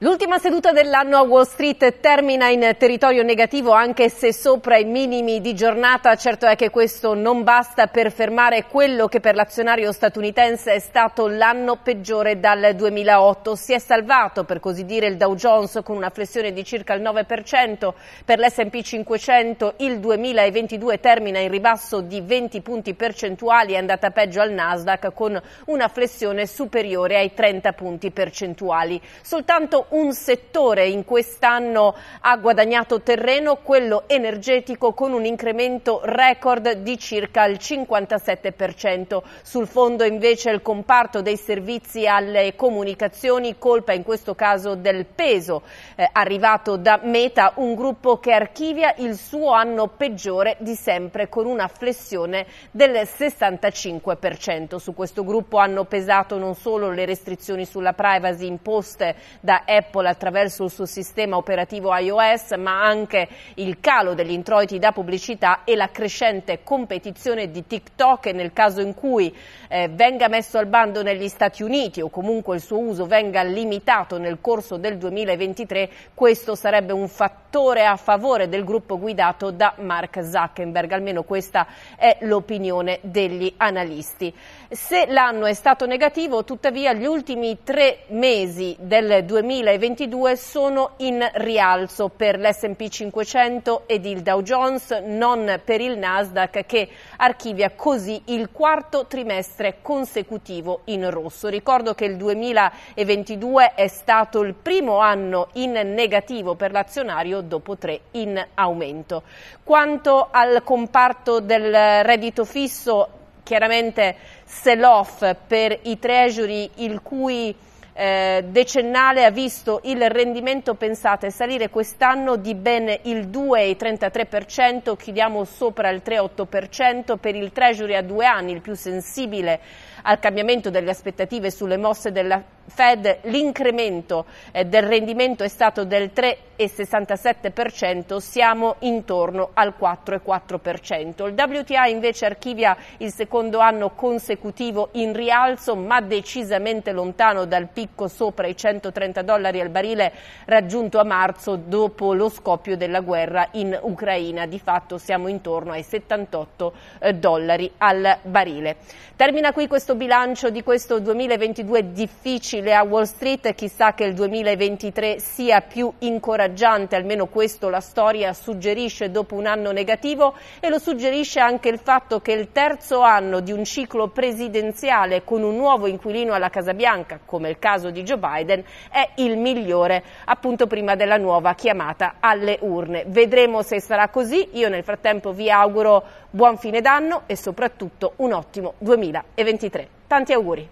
L'ultima seduta dell'anno a Wall Street termina in territorio negativo anche se sopra i minimi di giornata. Certo è che questo non basta per fermare quello che per l'azionario statunitense è stato l'anno peggiore dal 2008. Si è salvato per così dire il Dow Jones con una flessione di circa il 9%. Per l'S&P 500 il 2022 termina in ribasso di 20 punti percentuali. È andata peggio al Nasdaq con una flessione superiore ai 30 punti percentuali. Soltanto un settore in quest'anno ha guadagnato terreno, quello energetico, con un incremento record di circa il 57%. Sul fondo invece il comparto dei servizi alle comunicazioni, colpa in questo caso del peso eh, arrivato da Meta, un gruppo che archivia il suo anno peggiore di sempre con una flessione del 65%. Su questo gruppo hanno pesato non solo le restrizioni sulla privacy imposte da attraverso il suo sistema operativo iOS, ma anche il calo degli introiti da pubblicità e la crescente competizione di TikTok nel caso in cui eh, venga messo al bando negli Stati Uniti o comunque il suo uso venga limitato nel corso del 2023, questo sarebbe un fattore a favore del gruppo guidato da Mark Zuckerberg, almeno questa è l'opinione degli analisti. Se l'anno è stato negativo, tuttavia gli ultimi tre mesi del 2022 sono in rialzo per l'S&P 500 ed il Dow Jones, non per il Nasdaq che archivia così il quarto trimestre consecutivo in rosso. Ricordo che il 2022 è stato il primo anno in negativo per l'azionario dopo tre in aumento. Quanto al comparto del reddito fisso, chiaramente sell-off per i treasury il cui eh, decennale ha visto il rendimento, pensate, salire quest'anno di ben il 2,33%, chiudiamo sopra il 3,8%, per il Treasury a due anni, il più sensibile al cambiamento delle aspettative sulle mosse della Fed, l'incremento eh, del rendimento è stato del 3,67%, siamo intorno al 4,4%. Il WTI invece archivia il secondo anno consecutivo in rialzo, ma decisamente lontano dal picco sopra i 130 dollari al barile raggiunto a marzo dopo lo scoppio della guerra in Ucraina. Di fatto siamo intorno ai 78 eh, dollari al barile. Termina qui questo bilancio di questo 2022 difficile a Wall Street, chissà che il 2023 sia più incoraggiante, almeno questo la storia suggerisce dopo un anno negativo e lo suggerisce anche il fatto che il terzo anno di un ciclo presidenziale con un nuovo inquilino alla Casa Bianca, come il caso di Joe Biden, è il migliore appunto prima della nuova chiamata alle urne. Vedremo se sarà così, io nel frattempo vi auguro buon fine d'anno e soprattutto un ottimo 2023. Tanti auguri!